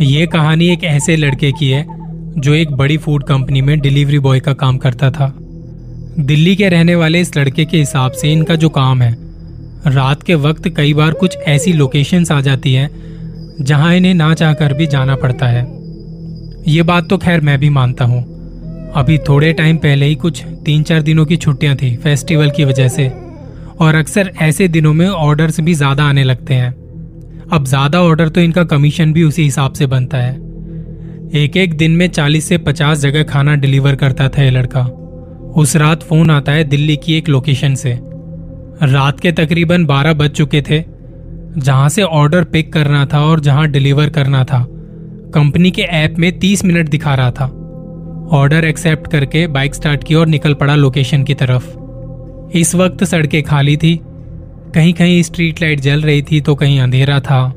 ये कहानी एक ऐसे लड़के की है, जो एक बड़ी फ़ूड कंपनी में डिलीवरी बॉय का काम करता था। दिल्ली के रहने वाले इस लड़के के हिसाब से इनका जो काम है, रात के वक्त कई बार कुछ ऐसी लोकेशंस आ जाती हैं, जहाँ इन्हें ना चाहकर भी जाना पड़ता है। ये बात तो खैर मैं भी मानता हूँ। अभी थोड़े टाइम पहले ही कुछ तीन चार दिनों की छुट्टियाँ थी फेस्टिवल की वजह से, और अक्सर ऐसे दिनों में ऑर्डर्स भी ज़्यादा आने लगते हैं। अब ज़्यादा ऑर्डर तो इनका कमीशन भी उसी हिसाब से बनता है। एक एक दिन में 40 से 50 जगह खाना डिलीवर करता था ये लड़का। उस रात फ़ोन आता है दिल्ली की एक लोकेशन से। रात के तकरीबन 12 बज चुके थे, जहाँ से ऑर्डर पिक करना था और जहाँ डिलीवर करना था। कंपनी के ऐप में 30 मिनट दिखा रहा था। ऑर्डर एक्सेप्ट करके बाइक स्टार्ट की और निकल पड़ा लोकेशन की तरफ़। इस वक्त सड़कें खाली थी कहीं कहीं स्ट्रीट लाइट जल रही थी तो कहीं अंधेरा था।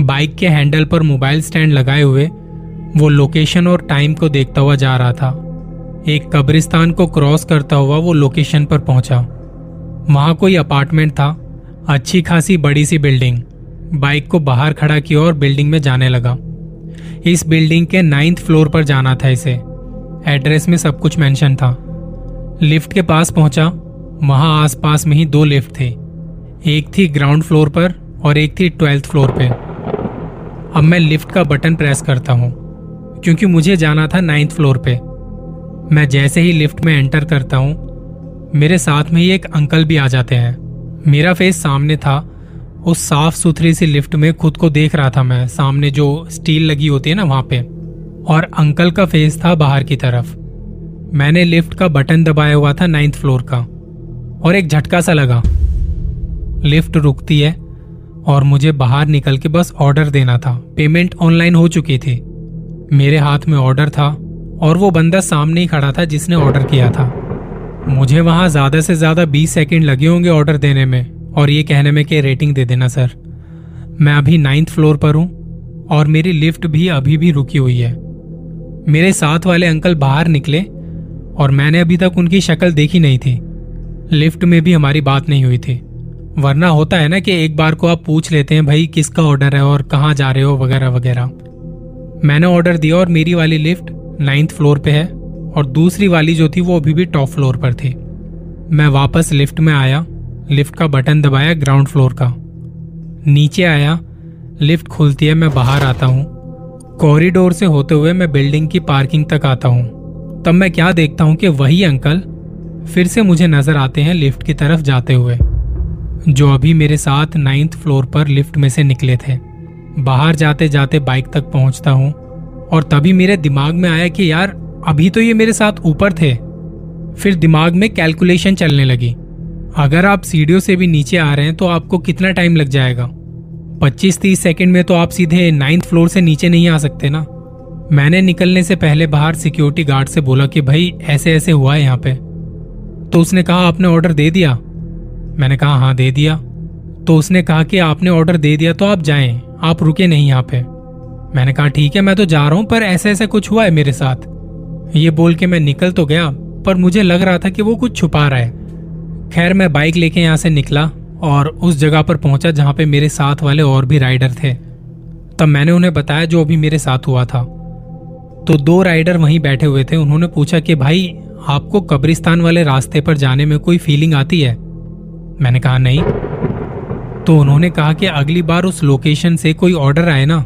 बाइक के हैंडल पर मोबाइल स्टैंड लगाए हुए, वो लोकेशन और टाइम को देखता हुआ जा रहा था। एक कब्रिस्तान को क्रॉस करता हुआ वो लोकेशन पर पहुँचा। वहाँ कोई अपार्टमेंट था, अच्छी खासी बड़ी सी बिल्डिंग बाइक को बाहर खड़ा किया और बिल्डिंग में जाने लगा। इस बिल्डिंग के नाइन्थ फ्लोर पर जाना था इसे। एड्रेस में सब कुछ मेंशन था। लिफ्ट के पास पहुँचा। वहाँ आसपास में ही दो लिफ्ट थे। एक थी ग्राउंड फ्लोर पर और एक थी ट्वेल्थ फ्लोर पे। अब मैं लिफ्ट का बटन प्रेस करता हूँ, क्योंकि मुझे जाना था नाइन्थ फ्लोर पे। मैं जैसे ही लिफ्ट में एंटर करता हूँ, मेरे साथ में ही एक अंकल भी आ जाते हैं। मेरा फेस सामने था, उस साफ़ सुथरी सी लिफ्ट में खुद को देख रहा था मैं, सामने जो स्टील लगी होती है ना वहाँ पे। और अंकल का फेस था बाहर की तरफ़। मैंने लिफ्ट का बटन दबाया हुआ था नाइन्थ फ्लोर का, और एक झटका सा लगा। लिफ्ट रुकती है और मुझे बाहर निकल के बस ऑर्डर देना था। पेमेंट ऑनलाइन हो चुकी थी। मेरे हाथ में ऑर्डर था और वो बंदा सामने ही खड़ा था जिसने ऑर्डर किया था। मुझे वहाँ ज़्यादा से ज़्यादा 20 सेकंड लगे होंगे ऑर्डर देने में और ये कहने में कि रेटिंग दे देना, सर। मैं अभी नाइन्थ फ्लोर पर हूँ और मेरी लिफ्ट भी अभी भी रुकी हुई है। मेरे साथ वाले अंकल बाहर निकले और मैंने अभी तक उनकी शक्ल देखी नहीं थी। लिफ्ट में भी हमारी बात नहीं हुई थी। वरना होता है ना कि एक बार को आप पूछ लेते हैं, भाई, किसका ऑर्डर है और कहाँ जा रहे हो? वगैरह वगैरह। मैंने ऑर्डर दिया और मेरी वाली लिफ्ट नाइन्थ फ्लोर पे है और दूसरी वाली जो थी वो अभी भी टॉप फ्लोर पर थी। मैं वापस लिफ्ट में आया लिफ्ट का बटन दबाया ग्राउंड फ्लोर का। नीचे आया लिफ्ट खुलती है, मैं बाहर आता हूँ। कॉरिडोर से होते हुए मैं बिल्डिंग की पार्किंग तक आता हूँ। तब मैं क्या देखता हूँ कि वही अंकल फिर से मुझे नज़र आते हैं लिफ्ट की तरफ़ जाते हुए। जो अभी मेरे साथ नाइन्थ फ्लोर पर लिफ्ट में से निकले थे। बाहर जाते जाते बाइक तक पहुँचता हूँ और तभी मेरे दिमाग में आया कि यार, अभी तो ये मेरे साथ ऊपर थे। फिर दिमाग में कैलकुलेशन चलने लगी। अगर आप सीढ़ियों से भी नीचे आ रहे हैं तो आपको कितना टाइम लग जाएगा? 25-30 सेकंड में तो आप सीधे नाइन्थ फ्लोर से नीचे नहीं आ सकते ना? मैंने निकलने से पहले बाहर सिक्योरिटी गार्ड से बोला कि भाई ऐसे ऐसे हुआ है यहाँ पे। तो उसने कहा, आपने ऑर्डर दे दिया? मैंने कहा हाँ दे दिया। तो उसने कहा कि, आपने ऑर्डर दे दिया तो आप जाएँ। आप रुके नहीं यहाँ पे। मैंने कहा, ठीक है, मैं तो जा रहा हूँ, पर ऐसे ऐसे कुछ हुआ है मेरे साथ? ये बोल के मैं निकल तो गया, पर मुझे लग रहा था कि वो कुछ छुपा रहा है। खैर, मैं बाइक लेके यहाँ से निकला और उस जगह पर पहुँचा जहाँ पे मेरे साथ वाले और भी राइडर थे। तब मैंने उन्हें बताया जो अभी मेरे साथ हुआ था। तो दो राइडर वहीं बैठे हुए थे। उन्होंने पूछा कि, भाई, आपको कब्रिस्तान वाले रास्ते पर जाने में कोई फीलिंग आती है? मैंने कहा, नहीं। तो उन्होंने कहा कि अगली बार उस लोकेशन से कोई ऑर्डर आए ना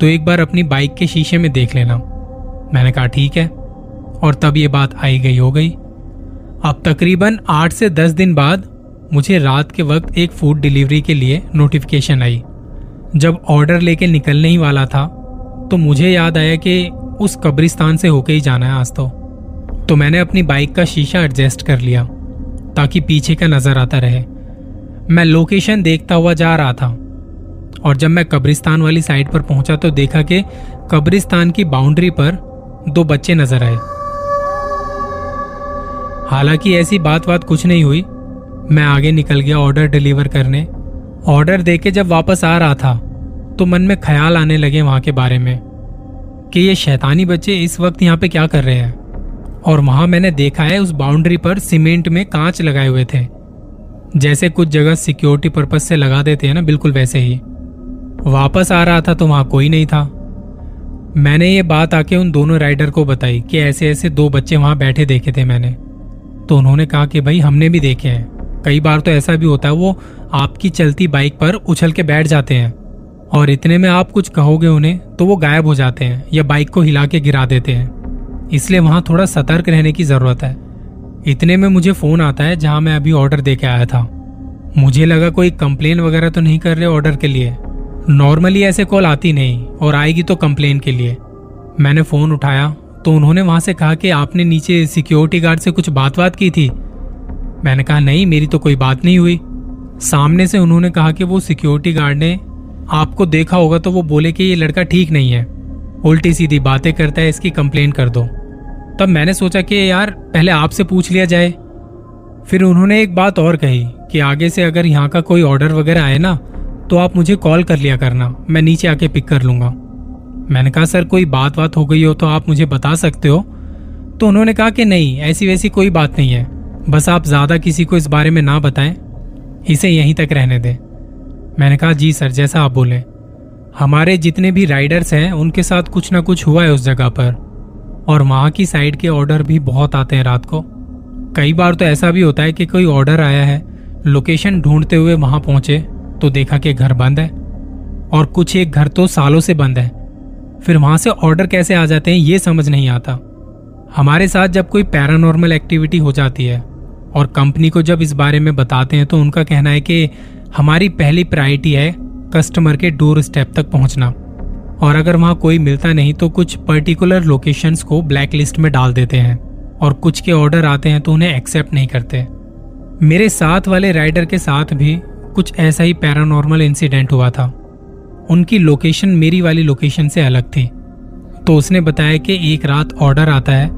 तो एक बार अपनी बाइक के शीशे में देख लेना। मैंने कहा, ठीक है। और तब ये बात आई गई, हो गई। अब तकरीबन आठ से दस दिन बाद मुझे रात के वक्त एक फ़ूड डिलीवरी के लिए नोटिफिकेशन आई। जब ऑर्डर लेके निकलने ही वाला था तो मुझे याद आया कि उस कब्रिस्तान से होके ही जाना है आज तो। तो मैंने अपनी बाइक का शीशा एडजस्ट कर लिया। ताकि पीछे का नज़र आता रहे। मैं लोकेशन देखता हुआ जा रहा था, और जब मैं कब्रिस्तान वाली साइड पर पहुँचा तो देखा कि कब्रिस्तान की बाउंड्री पर दो बच्चे नज़र आए। हालाँकि ऐसी बात बात कुछ नहीं हुई। मैं आगे निकल गया ऑर्डर डिलीवर करने। ऑर्डर देके जब वापस आ रहा था तो मन में ख्याल आने लगे वहाँ के बारे में, कि ये शैतानी बच्चे इस वक्त यहाँ पे क्या कर रहे हैं। और वहाँ मैंने देखा है उस बाउंड्री पर सीमेंट में कांच लगाए हुए थे। जैसे कुछ जगह सिक्योरिटी पर्पज से लगा देते हैं ना, बिल्कुल वैसे ही। वापस आ रहा था तो वहाँ कोई नहीं था। मैंने ये बात आके उन दोनों राइडर को बताई कि ऐसे ऐसे दो बच्चे वहाँ बैठे देखे थे मैंने। तो उन्होंने कहा कि भाई, हमने भी देखे हैं। कई बार तो ऐसा भी होता है, वो आपकी चलती बाइक पर उछल के बैठ जाते हैं। और इतने में आप कुछ कहोगे उन्हें तो वो गायब हो जाते हैं या बाइक को हिला के गिरा देते हैं। इसलिए वहाँ थोड़ा सतर्क रहने की ज़रूरत है। इतने में मुझे फ़ोन आता है जहाँ मैं अभी ऑर्डर दे के आया था। मुझे लगा कोई कंप्लेन वगैरह तो नहीं कर रहे ऑर्डर के लिए। नॉर्मली ऐसे कॉल आती नहीं और आएगी तो कंप्लेन के लिए। मैंने फ़ोन उठाया तो उन्होंने वहाँ से कहा कि आपने नीचे सिक्योरिटी गार्ड से कुछ बात बात की थी। मैंने कहा, नहीं, मेरी तो कोई बात नहीं हुई। सामने से उन्होंने कहा कि वो सिक्योरिटी गार्ड ने आपको देखा होगा तो वो बोले कि ये लड़का ठीक नहीं है। उल्टी सीधी बातें करता है, इसकी कंप्लेन कर दो। तब मैंने सोचा कि यार, पहले आपसे पूछ लिया जाए। फिर उन्होंने एक बात और कही कि आगे से अगर यहाँ का कोई ऑर्डर वगैरह आए ना तो आप मुझे कॉल कर लिया करना, मैं नीचे आके पिक कर लूँगा। मैंने कहा, सर, कोई बात बात हो गई हो तो आप मुझे बता सकते हो? तो उन्होंने कहा कि नहीं ऐसी वैसी कोई बात नहीं है। बस आप ज़्यादा किसी को इस बारे में ना बताएँ, इसे यहीं तक रहने दें। मैंने कहा, जी सर, जैसा आप बोले। हमारे जितने भी राइडर्स हैं, उनके साथ कुछ ना कुछ हुआ है उस जगह पर। और वहाँ की साइड के ऑर्डर भी बहुत आते हैं रात को। कई बार तो ऐसा भी होता है कि कोई ऑर्डर आया है, लोकेशन ढूंढते हुए वहाँ पहुँचे तो देखा कि घर बंद है। और कुछ एक घर तो सालों से बंद है। फिर वहाँ से ऑर्डर कैसे आ जाते हैं, ये समझ नहीं आता। हमारे साथ जब कोई पैरानॉर्मल एक्टिविटी हो जाती है, और कंपनी को जब इस बारे में बताते हैं तो उनका कहना है कि हमारी पहली प्रायोरिटी है कस्टमर के डोर स्टेप तक पहुँचना। और अगर वहाँ कोई मिलता नहीं तो कुछ पर्टिकुलर लोकेशंस को ब्लैक लिस्ट में डाल देते हैं। और कुछ के ऑर्डर आते हैं तो उन्हें एक्सेप्ट नहीं करते। मेरे साथ वाले राइडर के साथ भी कुछ ऐसा ही पैरानॉर्मल इंसिडेंट हुआ था। उनकी लोकेशन मेरी वाली लोकेशन से अलग थी। तो उसने बताया कि एक रात ऑर्डर आता है।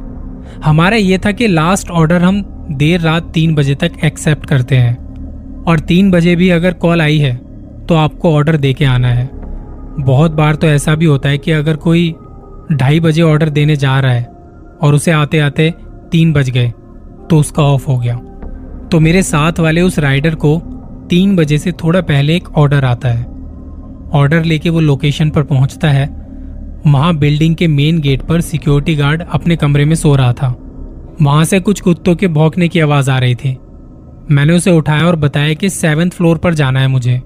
हमारा ये था कि लास्ट ऑर्डर हम देर रात तीन बजे तक एक्सेप्ट करते हैं। और तीन बजे भी अगर कॉल आई है तो आपको ऑर्डर दे के आना है। बहुत बार तो ऐसा भी होता है कि अगर कोई ढाई बजे ऑर्डर देने जा रहा है और उसे आते आते तीन बज गए तो उसका ऑफ़ हो गया। तो मेरे साथ वाले उस राइडर को तीन बजे से थोड़ा पहले एक ऑर्डर आता है। ऑर्डर लेके वो लोकेशन पर पहुँचता है। वहाँ बिल्डिंग के मेन गेट पर सिक्योरिटी गार्ड अपने कमरे में सो रहा था। वहाँ से कुछ कुत्तों के भौंकने की आवाज़ आ रही थी। मैंने उसे उठाया और बताया कि सेवेंथ फ्लोर पर जाना है मुझे।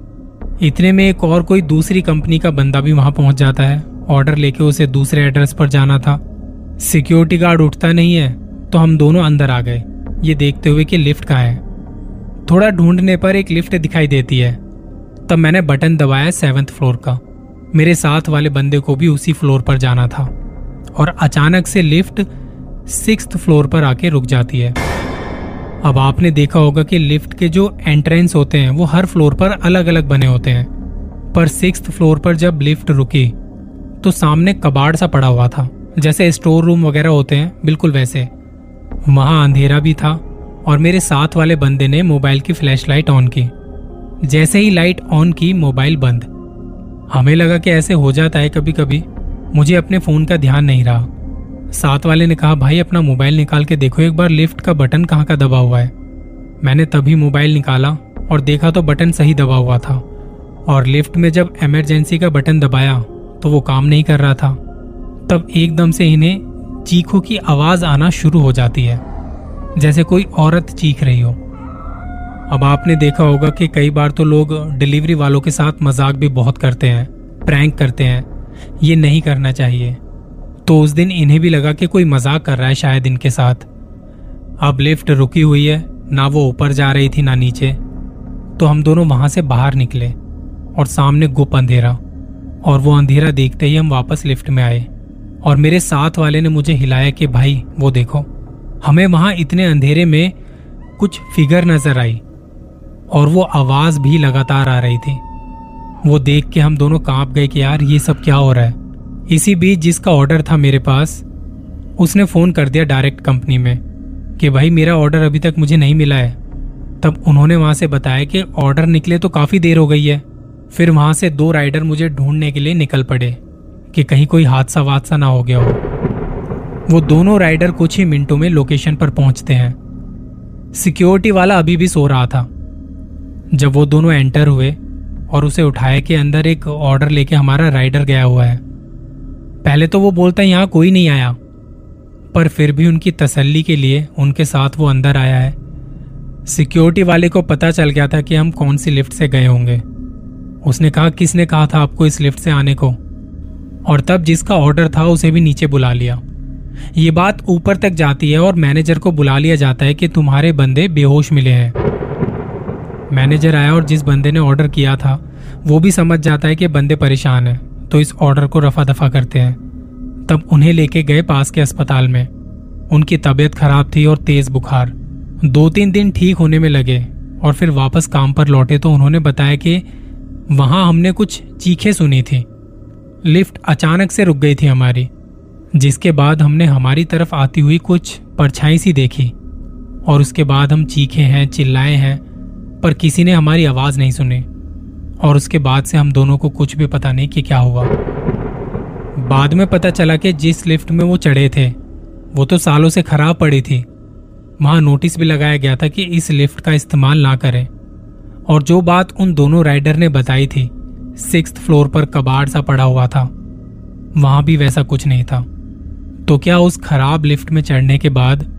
इतने में एक और कोई दूसरी कंपनी का बंदा भी वहाँ पहुँच जाता है। ऑर्डर लेके उसे दूसरे एड्रेस पर जाना था। सिक्योरिटी गार्ड उठता नहीं है तो हम दोनों अंदर आ गए। ये देखते हुए कि लिफ्ट कहाँ है। थोड़ा ढूँढने पर एक लिफ्ट दिखाई देती है। तब मैंने बटन दबाया सेवन्थ फ्लोर का। मेरे साथ वाले बंदे को भी उसी फ्लोर पर जाना था। और अचानक से लिफ्ट सिक्स फ्लोर पर आके रुक जाती है। अब आपने देखा होगा कि लिफ्ट के जो एंट्रेंस होते हैं, वो हर फ्लोर पर अलग अलग बने होते हैं। पर सिक्स फ्लोर पर जब लिफ्ट रुकी तो सामने कबाड़ सा पड़ा हुआ था, जैसे स्टोर रूम वगैरह होते हैं, बिल्कुल वैसे। वहाँ अंधेरा भी था, और मेरे साथ वाले बंदे ने मोबाइल की फ्लैशलाइट ऑन की। जैसे ही लाइट ऑन की, मोबाइल बंद। हमें लगा कि ऐसे हो जाता है कभी कभी मुझे अपने फ़ोन का ध्यान नहीं रहा। साथ वाले ने कहा, भाई, अपना मोबाइल निकाल के देखो, एक बार लिफ्ट का बटन कहाँ का दबा हुआ है? मैंने तभी मोबाइल निकाला और देखा तो बटन सही दबा हुआ था और लिफ्ट में जब इमरजेंसी का बटन दबाया तो वो काम नहीं कर रहा था। तब एकदम से इन्हें चीखों की आवाज़ आना शुरू हो जाती है, जैसे कोई औरत चीख रही हो। अब आपने देखा होगा कि कई बार तो लोग डिलीवरी वालों के साथ मज़ाक भी बहुत करते हैं, प्रैंक करते हैं। ये नहीं करना चाहिए। तो उस दिन इन्हें भी लगा कि कोई मज़ाक कर रहा है शायद इनके साथ। अब लिफ्ट रुकी हुई है, ना वो ऊपर जा रही थी, ना नीचे। तो हम दोनों वहाँ से बाहर निकले और सामने गुप अंधेरा। और वो अंधेरा देखते ही हम वापस लिफ्ट में आए। और मेरे साथ वाले ने मुझे हिलाया कि, भाई, वो देखो, हमें वहाँ इतने अंधेरे में कुछ फिगर नज़र आई। और वो आवाज़ भी लगातार आ रही थी। वो देख के हम दोनों काँप गए कि, यार, ये सब क्या हो रहा है? इसी बीच जिसका ऑर्डर था मेरे पास, उसने फ़ोन कर दिया डायरेक्ट कंपनी में कि भाई मेरा ऑर्डर अभी तक मुझे नहीं मिला है। तब उन्होंने वहाँ से बताया कि ऑर्डर निकले तो काफ़ी देर हो गई है। फिर वहाँ से दो राइडर मुझे ढूँढने के लिए निकल पड़े कि कहीं कोई हादसा वादसा ना हो गया हो। वो दोनों राइडर कुछ ही मिनटों में लोकेशन पर पहुँचते हैं। सिक्योरिटी वाला अभी भी सो रहा था। जब वो दोनों एंटर हुए और उसे उठाए के अंदर एक ऑर्डर लेके हमारा राइडर गया हुआ है। पहले तो वो बोलता है, यहाँ कोई नहीं आया। पर फिर भी उनकी तसल्ली के लिए उनके साथ वो अंदर आया है। सिक्योरिटी वाले को पता चल गया था कि हम कौन सी लिफ्ट से गए होंगे। उसने कहा, किसने कहा था आपको इस लिफ्ट से आने को? और तब जिसका ऑर्डर था, उसे भी नीचे बुला लिया। ये बात ऊपर तक जाती है और मैनेजर को बुला लिया जाता है कि तुम्हारे बंदे बेहोश मिले हैं। मैनेजर आया और जिस बंदे ने ऑर्डर किया था, वो भी समझ जाता है कि बंदे परेशान हैं। तो इस ऑर्डर को रफा दफ़ा करते हैं। तब उन्हें लेके गए पास के अस्पताल में। उनकी तबीयत खराब थी और तेज बुखार। दो तीन दिन ठीक होने में लगे और फिर वापस काम पर लौटे तो उन्होंने बताया कि वहाँ हमने कुछ चीखें सुनी थी। लिफ्ट अचानक से रुक गई थी हमारी, जिसके बाद हमने हमारी तरफ़ आती हुई कुछ परछाई सी देखी और उसके बाद हम चीखे हैं, चिल्लाए हैं, पर किसी ने हमारी आवाज़ नहीं सुनी। और उसके बाद से हम दोनों को कुछ भी पता नहीं कि क्या हुआ। बाद में पता चला कि जिस लिफ्ट में वो चढ़े थे, वो तो सालों से खराब पड़ी थी। वहाँ नोटिस भी लगाया गया था कि इस लिफ्ट का इस्तेमाल ना करें। और जो बात उन दोनों राइडर ने बताई थी सिक्स फ्लोर पर कबाड़ सा पड़ा हुआ था। वहाँ भी वैसा कुछ नहीं था। तो क्या उस खराब लिफ्ट में चढ़ने के बाद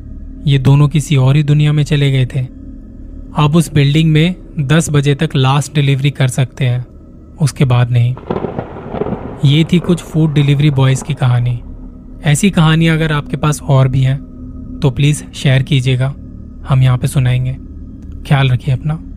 ये दोनों किसी और ही दुनिया में चले गए थे? अब उस बिल्डिंग में 10 बजे तक लास्ट डिलीवरी कर सकते हैं। उसके बाद नहीं। ये थी कुछ फ़ूड डिलीवरी बॉयज़ की कहानी। ऐसी कहानी अगर आपके पास और भी हैं तो प्लीज़ शेयर कीजिएगा। हम यहाँ पे सुनाएँगे। ख्याल रखिए अपना।